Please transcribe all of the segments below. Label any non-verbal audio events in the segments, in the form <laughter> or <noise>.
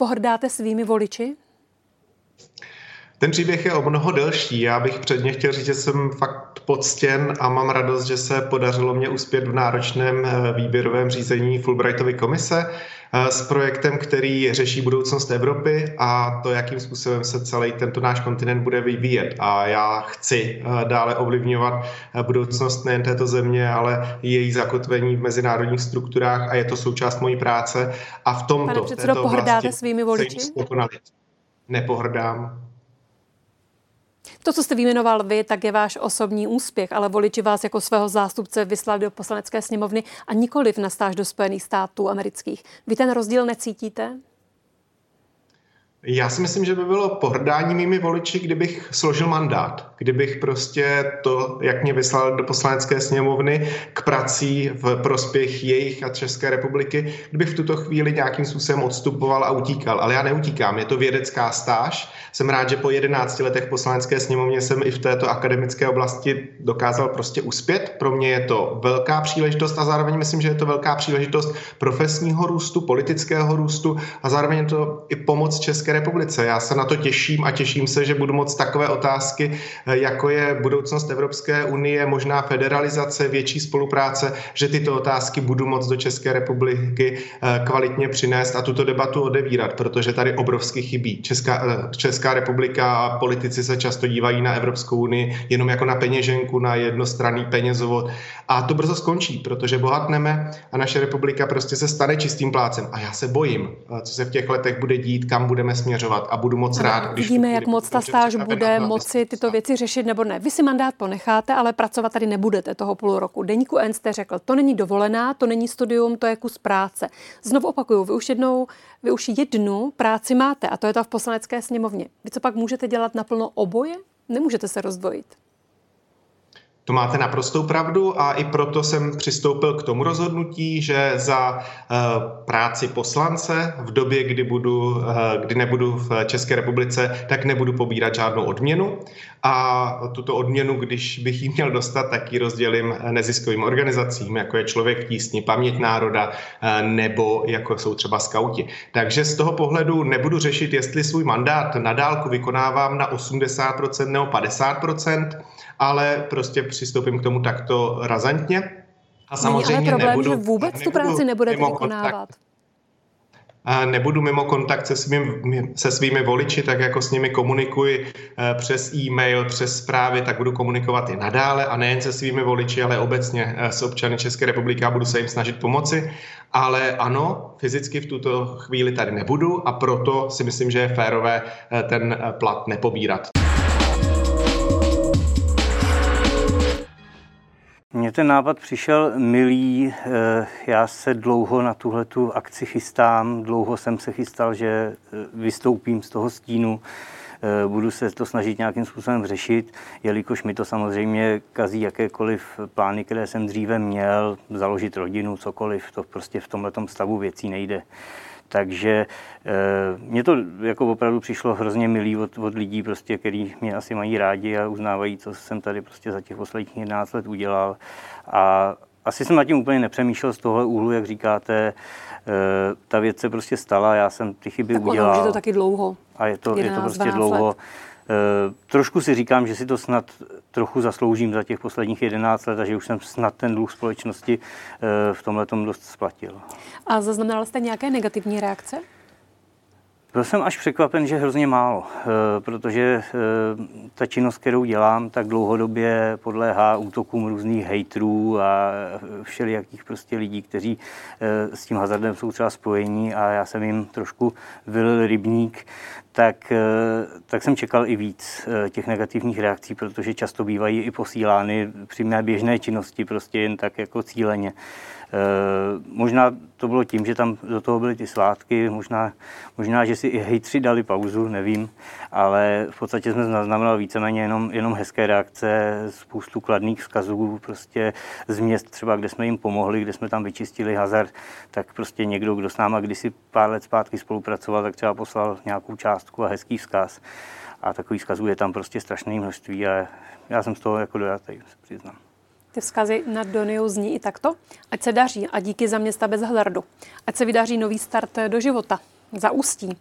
Pohrdáte svými voliči? Ten příběh je o mnoho delší. Já bych předně chtěl říct, že jsem fakt poctěn a mám radost, že se podařilo mě uspět v náročném eh, výběrovém řízení Fulbrightovy komise eh, s projektem, který řeší budoucnost Evropy a to, jakým způsobem se celý tento náš kontinent bude vyvíjet. A já chci eh, dále ovlivňovat budoucnost nejen této země, ale její zakotvení v mezinárodních strukturách a je to součást mojí práce. A v tomto, Pane předsedo, pohrdáte svými voliči? Nepohrdám. To, co jste vyjmenoval vy, tak je váš osobní úspěch, ale voliči vás jako svého zástupce vyslali do poslanecké sněmovny a nikoliv na stáž do Spojených států amerických. Vy ten rozdíl necítíte? Já si myslím, že by bylo pohrdání mými voliči, kdybych složil mandát, kdybych prostě to, jak mě vyslal do poslanecké sněmovny k prací v prospěch jejich a České republiky, kdybych v tuto chvíli nějakým způsobem odstupoval a utíkal. Ale já neutíkám, je to vědecká stáž. Jsem rád, že po 11 letech poslanecké sněmovně jsem i v této akademické oblasti dokázal prostě uspět. Pro mě je to velká příležitost a zároveň myslím, že je to velká příležitost profesního růstu, politického růstu a zároveň je to i pomoc České České republice. Já se na to těším a těším se, že budu moc takové otázky, eh, jako je budoucnost Evropské unie, možná federalizace, větší spolupráce, že tyto otázky budu moc do České republiky eh, kvalitně přinést a tuto debatu odevírat, protože tady obrovsky chybí. Česká, eh, Česká republika a politici se často dívají na Evropskou unii jenom jako na peněženku, na jednostranný penězovod a to brzo skončí, protože bohatneme a naše republika prostě se stane čistým plácem. A já se bojím, co se v těch letech bude dít, kam budeme směřovat a budu moc rád, když... Vidíme, jak moc ta stáž bude moci tyto věci řešit nebo ne. Vy si mandát ponecháte, ale pracovat tady nebudete toho půl roku. Deníku N jste řekl, to není dovolená, to není studium, to je kus práce. Znovu opakuju, vy už jednou, vy už jednu práci máte a to je ta v poslanecké sněmovně. Vy co pak můžete dělat naplno oboje? Nemůžete se rozdvojit. To máte naprostou pravdu a i proto jsem přistoupil k tomu rozhodnutí, že za uh, práci poslance v době, kdy, budu, uh, kdy nebudu v České republice, tak nebudu pobírat žádnou odměnu. A tuto odměnu, když bych ji měl dostat, tak ji rozdělím neziskovým organizacím, jako je Člověk tísni, Paměť národa uh, nebo jako jsou třeba skauti. Takže z toho pohledu nebudu řešit, jestli svůj mandát na dálku vykonávám na 80% nebo 50%, ale prostě přistoupím k tomu takto razantně. A samozřejmě Není ale problém, nebudu, že vůbec nebudu tu práci nebudete vykonávat. Kontakt, a nebudu mimo kontakt se svými, se svými voliči, tak jako s nimi komunikuji eh, přes e-mail, přes zprávy, tak budu komunikovat i nadále a nejen se svými voliči, ale obecně eh, s občany České republiky a budu se jim snažit pomoci. Ale ano, fyzicky v tuto chvíli tady nebudu a proto si myslím, že je férové eh, ten plat nepobírat. Mně ten nápad přišel milý, eh, já se dlouho na tuhle tu akci chystám, dlouho jsem se chystal, že eh, vystoupím z toho stínu, eh, budu se to snažit nějakým způsobem řešit, jelikož mi to samozřejmě kazí jakékoliv plány, které jsem dříve měl, založit rodinu, cokoliv, to prostě v tomhle stavu věcí nejde. Takže e, mně to jako opravdu přišlo hrozně milý od, od lidí, prostě, který mě asi mají rádi a uznávají, co jsem tady prostě za těch posledních 11 let udělal. A asi jsem nad tím úplně nepřemýšlel z tohle úhlu, jak říkáte. E, ta věc se prostě stala, já jsem ty chyby tak udělal. Tak to taky dlouho. A je to, je to prostě dlouho. Let. Eh, trošku si říkám, že si to snad trochu zasloužím za těch posledních 11 let a že už jsem snad ten dluh společnosti eh, v tomhle dost splatil. A zaznamenal jste nějaké negativní reakce? Byl jsem až překvapen, že hrozně málo, eh, protože ta činnost, kterou dělám, tak dlouhodobě podléhá útokům různých hejtrů a všelijakých prostě lidí, kteří s tím hazardem jsou třeba spojení a já jsem jim trošku vylil rybník tak, eh, tak jsem čekal i víc eh, těch negativních reakcí, protože často bývají i posílány při mé běžné činnosti, prostě jen tak jako cíleně. Eh, možná to bylo tím, že tam do toho byly ty svátky, možná, možná že si i hejtři dali pauzu, nevím, ale v podstatě jsme zaznamenali víceméně jenom, jenom hezké reakce, spoustu kladných vzkazů prostě z měst třeba, kde jsme jim pomohli, kde jsme tam vyčistili hazard, tak prostě někdo, kdo s náma kdysi pár let zpátky spolupracoval, tak třeba poslal nějakou částku a hezký vzkaz. A takový vzkazů je tam prostě strašné množství a já jsem z toho jako dojatý, se přiznám. Ty vzkazy na Doniu zní i takto. Ať se daří a díky za města bez hlerdu. Ať se vydaří nový start do života. zaustí.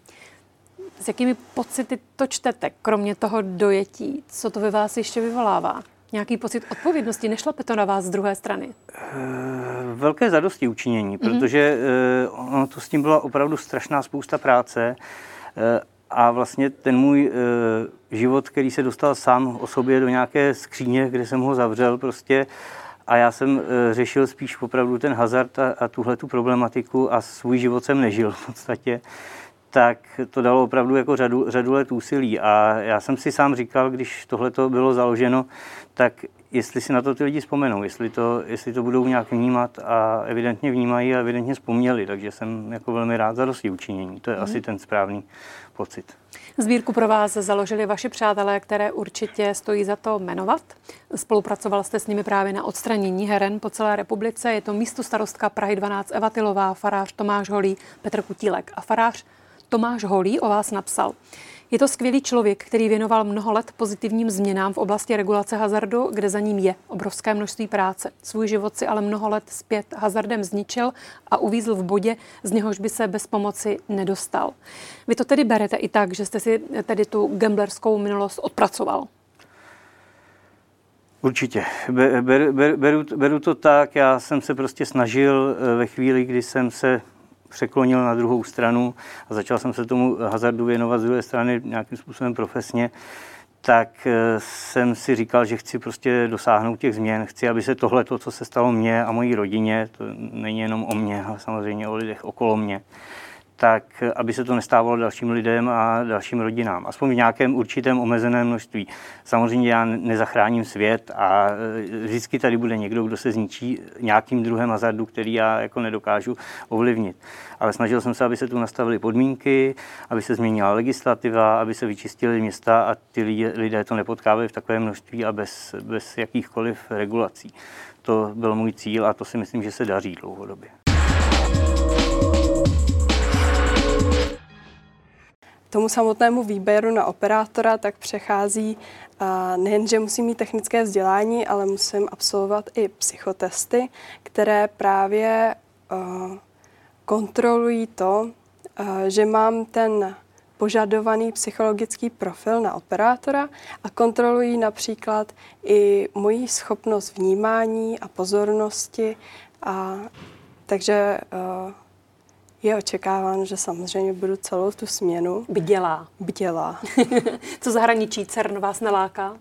S jakými pocity to čtete, kromě toho dojetí? Co to ve vás ještě vyvolává? Nějaký pocit odpovědnosti? Nešlape to na vás z druhé strany? Eh, velké zadosti učinění, mm-hmm. protože eh, to s tím byla opravdu strašná spousta práce eh, a vlastně ten můj život, který se dostal sám o sobě do nějaké skříně, kde jsem ho zavřel prostě a já jsem řešil spíš opravdu ten hazard a, a tuhle tu problematiku a svůj život jsem nežil <laughs> v podstatě, tak to dalo opravdu jako řadu, řadu let úsilí. A já jsem si sám říkal, když tohle to bylo založeno, tak jestli si na to ty lidi vzpomenou, jestli to, jestli to budou nějak vnímat a evidentně vnímají a evidentně vzpomněli, takže jsem jako velmi rád za dosti učinění. To je mm. asi ten správný pocit. Sbírku pro vás založili vaši přátelé, které určitě stojí za to jmenovat. Spolupracoval jste s nimi právě na odstranění heren po celé republice. Je to místo starostka Prahy 12 Eva Tylová, farář Tomáš Holý, Petr Kutílek a farář Tomáš Holý o vás napsal. Je to skvělý člověk, který věnoval mnoho let pozitivním změnám v oblasti regulace hazardu, kde za ním je obrovské množství práce. Svůj život si ale mnoho let zpět hazardem zničil a uvízl v bodě, z něhož by se bez pomoci nedostal. Vy to tedy berete i tak, že jste si tedy tu gamblerskou minulost odpracoval? Určitě. Ber, ber, ber, beru, beru to tak. Já jsem se prostě snažil eh, ve chvíli, kdy jsem se překlonil na druhou stranu a začal jsem se tomu hazardu věnovat z druhé strany nějakým způsobem profesně, tak eh, jsem si říkal, že chci prostě dosáhnout těch změn. Chci, aby se tohle, to, co se stalo mně a mojí rodině, to není jenom o mně, ale samozřejmě o lidech okolo mě, tak aby se to nestávalo dalším lidem a dalším rodinám. Aspoň v nějakém určitém omezeném množství. Samozřejmě já nezachráním svět a e, vždycky tady bude někdo, kdo se zničí nějakým druhem hazardu, který já jako nedokážu ovlivnit. Ale snažil jsem se, aby se tu nastavily podmínky, aby se změnila legislativa, aby se vyčistily města a ty lidé to nepotkávali v takovém množství a bez, bez jakýchkoliv regulací. To byl můj cíl a to si myslím, že se daří dlouhodobě. Tomu samotnému výběru na operátora, tak přechází nejen, že musím mít technické vzdělání, ale musím absolvovat i psychotesty, které právě kontrolují to, že mám ten požadovaný psychologický profil na operátora a kontrolují například i moji schopnost vnímání a pozornosti. A, takže je očekáván, že samozřejmě budu celou tu směnu. Bdělá. Bdělá. <laughs> Co zahraničí CERN vás neláká? Uh,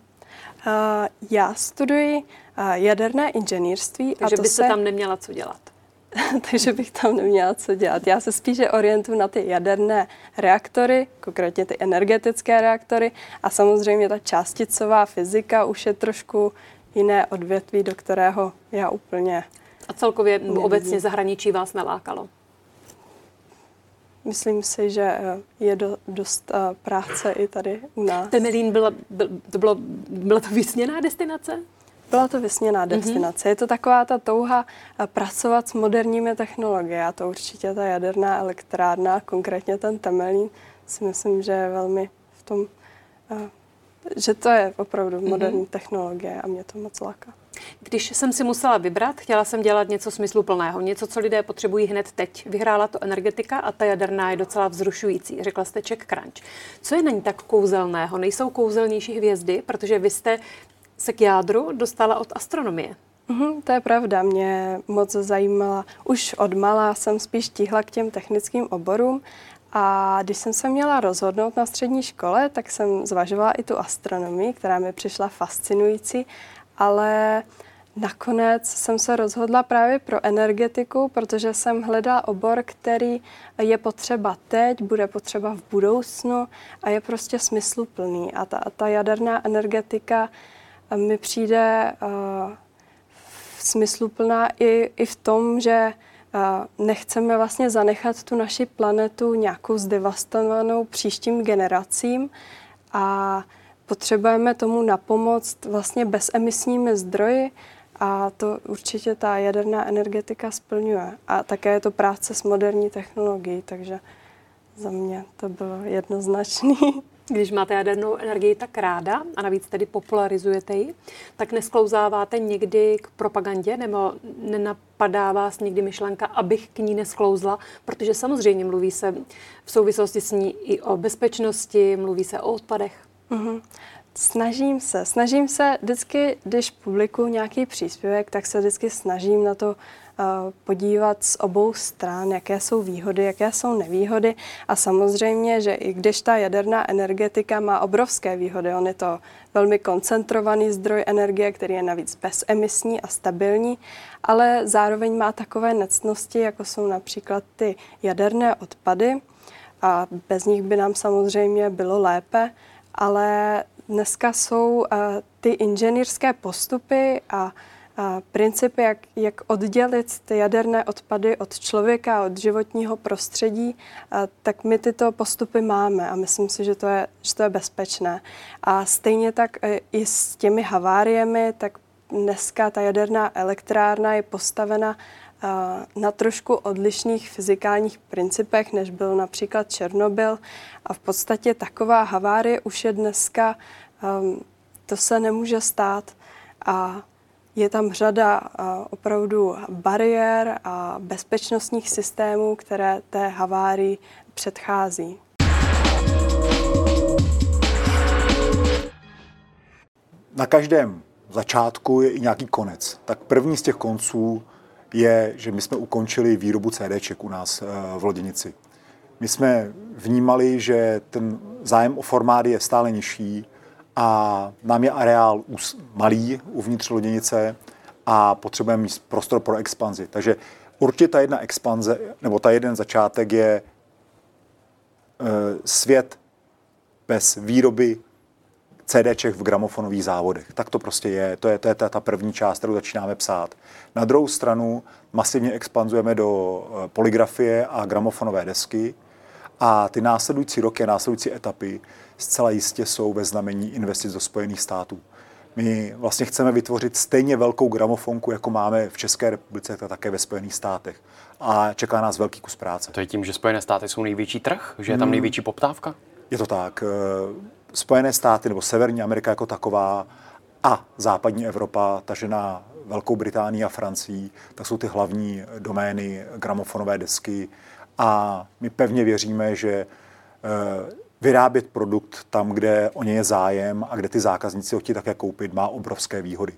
já studuji uh, jaderné inženýrství. Takže a to byste se... tam neměla co dělat. <laughs> takže bych tam neměla co dělat. Já se spíše orientuji na ty jaderné reaktory, konkrétně ty energetické reaktory a samozřejmě ta částicová fyzika už je trošku jiné odvětví, do kterého já úplně A celkově nevidím. obecně zahraničí vás nalákalo? Myslím si, že eh, je do, dost uh, práce i tady u nás. Temelín byla, byl, to bylo, byla to vysněná destinace? Byla to vysněná mhm. destinace. Mm-hmm. Je to taková ta touha eh, pracovat s moderními technologiemi. A to určitě ta jaderná elektrárna, konkrétně ten Temelín, si myslím, že je velmi v tom, že to je opravdu mhm. moderní mm-hmm. technologie a mě to moc láká. Když jsem si musela vybrat, chtěla jsem dělat něco smysluplného, něco, co lidé potřebují hned teď. Vyhrála to energetika a ta jaderná je docela vzrušující. Řekla jste Czech Crunch. Co je na ní tak kouzelného? Nejsou kouzelnější hvězdy, protože vy jste se k jádru dostala od astronomie. Uhum, to je pravda, mě moc zajímala. Už od malá jsem spíš tíhla k těm technickým oborům a když jsem se měla rozhodnout na střední škole, tak jsem zvažovala i tu astronomii, která mi přišla fascinující ale nakonec jsem se rozhodla právě pro energetiku, protože jsem hledala obor, který je potřeba teď, bude potřeba v budoucnu a je prostě smysluplný. A ta, ta jaderná energetika mi přijde uh, smysluplná i, i v tom, že uh, nechceme vlastně zanechat tu naši planetu nějakou zdevastovanou příštím generacím a potřebujeme tomu napomoct vlastně bezemisními zdroji a to určitě ta jaderná energetika splňuje. A také je to práce s moderní technologií, takže za mě to bylo jednoznačný. <laughs> Když máte jadernou energii tak ráda a navíc tedy popularizujete ji, tak nesklouzáváte někdy k propagandě nebo nenapadá vás někdy myšlenka, abych k ní nesklouzla, protože samozřejmě mluví se v souvislosti s ní i o bezpečnosti, mluví se o odpadech. Mm-hmm. Snažím se. Snažím se vždycky, když publikuju nějaký příspěvek, tak se vždycky snažím na to uh, podívat z obou stran, jaké jsou výhody, jaké jsou nevýhody. A samozřejmě, že i když ta jaderná energetika má obrovské výhody, on je to velmi koncentrovaný zdroj energie, který je navíc bezemisní a stabilní, ale zároveň má takové necnosti, jako jsou například ty jaderné odpady. A bez nich by nám samozřejmě bylo lépe, ale dneska jsou uh, ty inženýrské postupy a principy, jak, jak oddělit ty jaderné odpady od člověka, od životního prostředí, a, tak my tyto postupy máme a myslím si, že to je, že to je bezpečné. A stejně tak e, i s těmi haváriemi, tak dneska ta jaderná elektrárna je postavena na trošku odlišných fyzikálních principech, než byl například Černobyl. A v podstatě taková havárie už je dneska, um, to se nemůže stát. A je tam řada uh, opravdu bariér a bezpečnostních systémů, které té havárii předchází. Na každém začátku je i nějaký konec. Tak první z těch konců je, že my jsme ukončili výrobu CDček u nás eh, v Loděnici. My jsme vnímali, že ten zájem o formát je stále nižší a nám je areál malý uvnitř Loděnice a potřebujeme prostor pro expanzi. Takže určitě ta jedna expanze, nebo ta jeden začátek je e, svět bez výroby CDček v gramofonových závodech. Tak to prostě je. To je, to je ta, ta první část, kterou začínáme psát. Na druhou stranu masivně expanzujeme do eh, poligrafie a gramofonové desky a ty následující roky a následující etapy zcela jistě jsou ve znamení investic do Spojených států. My vlastně chceme vytvořit stejně velkou gramofonku, jako máme v České republice, tak také ve Spojených státech. A čeká nás velký kus práce. To je tím, že Spojené státy jsou největší trh? Že je tam hmm. největší poptávka? Je to tak. Spojené státy nebo Severní Amerika jako taková a západní Evropa, tažená Velkou Británii a Francii, tak jsou ty hlavní domény gramofonové desky. A my pevně věříme, že eh, vyrábět produkt tam, kde o ně je zájem a kde ty zákazníci ho chtějí také koupit, má obrovské výhody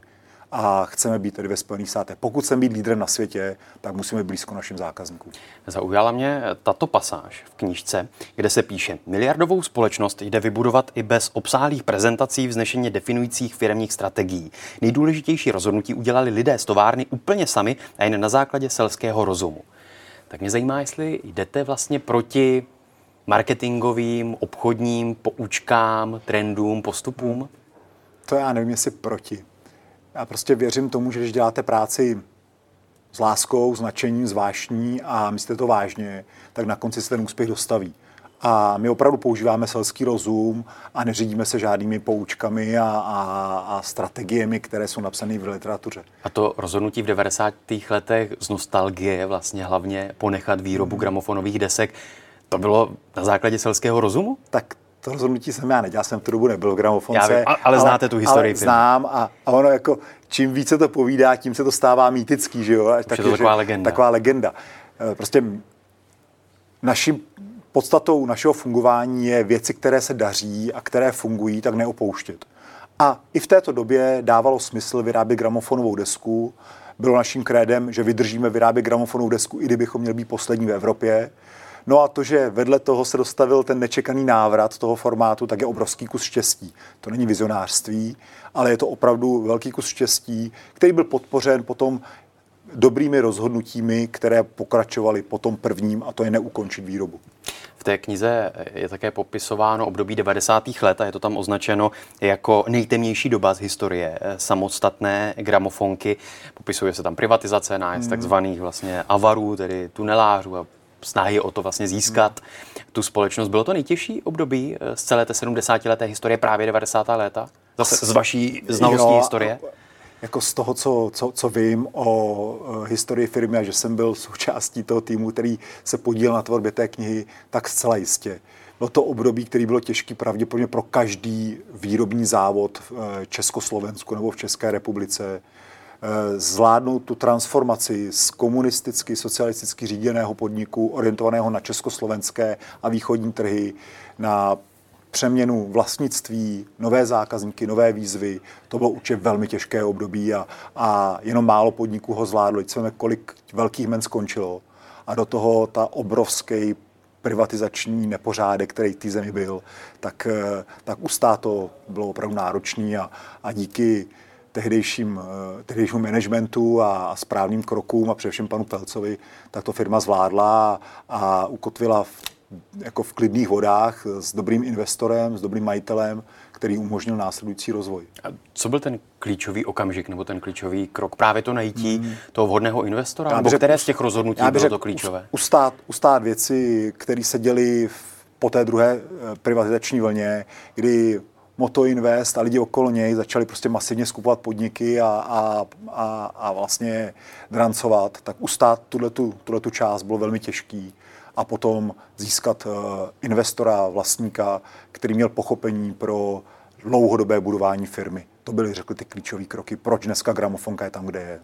a chceme být tedy ve Spojených státech. Pokud chceme být lídrem na světě, tak musíme být blízko našim zákazníkům. Zaujala mě tato pasáž v knížce, kde se píše, miliardovou společnost jde vybudovat i bez obsáhlých prezentací vznešeně definujících firmních strategií. Nejdůležitější rozhodnutí udělali lidé z továrny úplně sami a jen na základě selského rozumu. Tak mě zajímá, jestli jdete vlastně proti marketingovým, obchodním poučkám, trendům, postupům? To já nevím, jestli proti. Já prostě věřím tomu, že když děláte práci s láskou, s nadšením, s vášní a myslíte to vážně, tak na konci se ten úspěch dostaví. A my opravdu používáme selský rozum a neřídíme se žádnými poučkami a, a, a strategiemi, které jsou napsané v literatuře. A to rozhodnutí v 90. letech z nostalgie vlastně hlavně ponechat výrobu hmm. gramofonových desek, to bylo na základě selského rozumu? Tak to rozhodnutí jsem já nedělal, jsem v tu dobu nebyl v gramofonce. Já vím, ale, ale znáte tu historii. Ale znám a, a ono jako, čím více to povídá, tím se to stává mýtický, že jo? Až taky, je to taková že, legenda. Taková legenda. Eh, prostě naším podstatou našeho fungování je věci, které se daří a které fungují, tak neopouštět. A i v této době dávalo smysl vyrábět gramofonovou desku. Bylo naším krédem, že vydržíme vyrábět gramofonovou desku, i kdybychom měli být poslední v Evropě. No a to, že vedle toho se dostavil ten nečekaný návrat toho formátu, tak je obrovský kus štěstí. To není vizionářství, ale je to opravdu velký kus štěstí, který byl podpořen potom dobrými rozhodnutími, které pokračovaly po tom prvním, a to je neukončit výrobu. V té knize je také popisováno období 90. let a je to tam označeno jako nejtemnější doba z historie samostatné gramofonky. Popisuje se tam privatizace, nájezd hmm. takzvaných vlastně avarů, tedy tunelářů a snahy o to vlastně získat hmm. tu společnost. Bylo to nejtěžší období eh, z celé té 70 leté historie, právě 90. léta? Zase z vaší znalosti jo, historie? Jako z toho, co, co, co vím o uh, historii firmy a že jsem byl součástí toho týmu, který se podílel na tvorbě té knihy, tak zcela jistě. bylo to období, který bylo těžký pravděpodobně pro každý výrobní závod v eh, Československu nebo v České republice. Eh, zvládnout tu transformaci z komunisticky, socialisticky řízeného podniku, orientovaného na československé a východní trhy, na přeměnu vlastnictví, nové zákazníky, nové výzvy. To bylo určitě velmi těžké období a, a jenom málo podniků ho zvládlo. Teď jsme kolik velkých men skončilo. A do toho ta obrovský privatizační nepořádek, který té zemi byl, tak, eh, tak ustát to bylo opravdu náročný a, a díky tehdejším, eh, tehdejšímu managementu a, a správným krokům a především panu Pelcovi, tak to firma zvládla a, a ukotvila v, jako v klidných vodách s dobrým investorem, s dobrým majitelem, který umožnil následující rozvoj. A co byl ten klíčový okamžik nebo ten klíčový krok? Právě to najítí hmm. toho vhodného investora? Nebo které z těch rozhodnutí bylo to klíčové? Ustát, ustát věci, které se děly po té druhé eh, privatizační vlně, kdy Moto Invest a lidi okolo něj začali prostě masivně skupovat podniky a, a, a, a vlastně drancovat, tak ustát tuhle tu část bylo velmi těžký a potom získat uh, investora, vlastníka, který měl pochopení pro dlouhodobé budování firmy. To byly, řekl, ty klíčové kroky, proč dneska gramofonka je tam, kde je.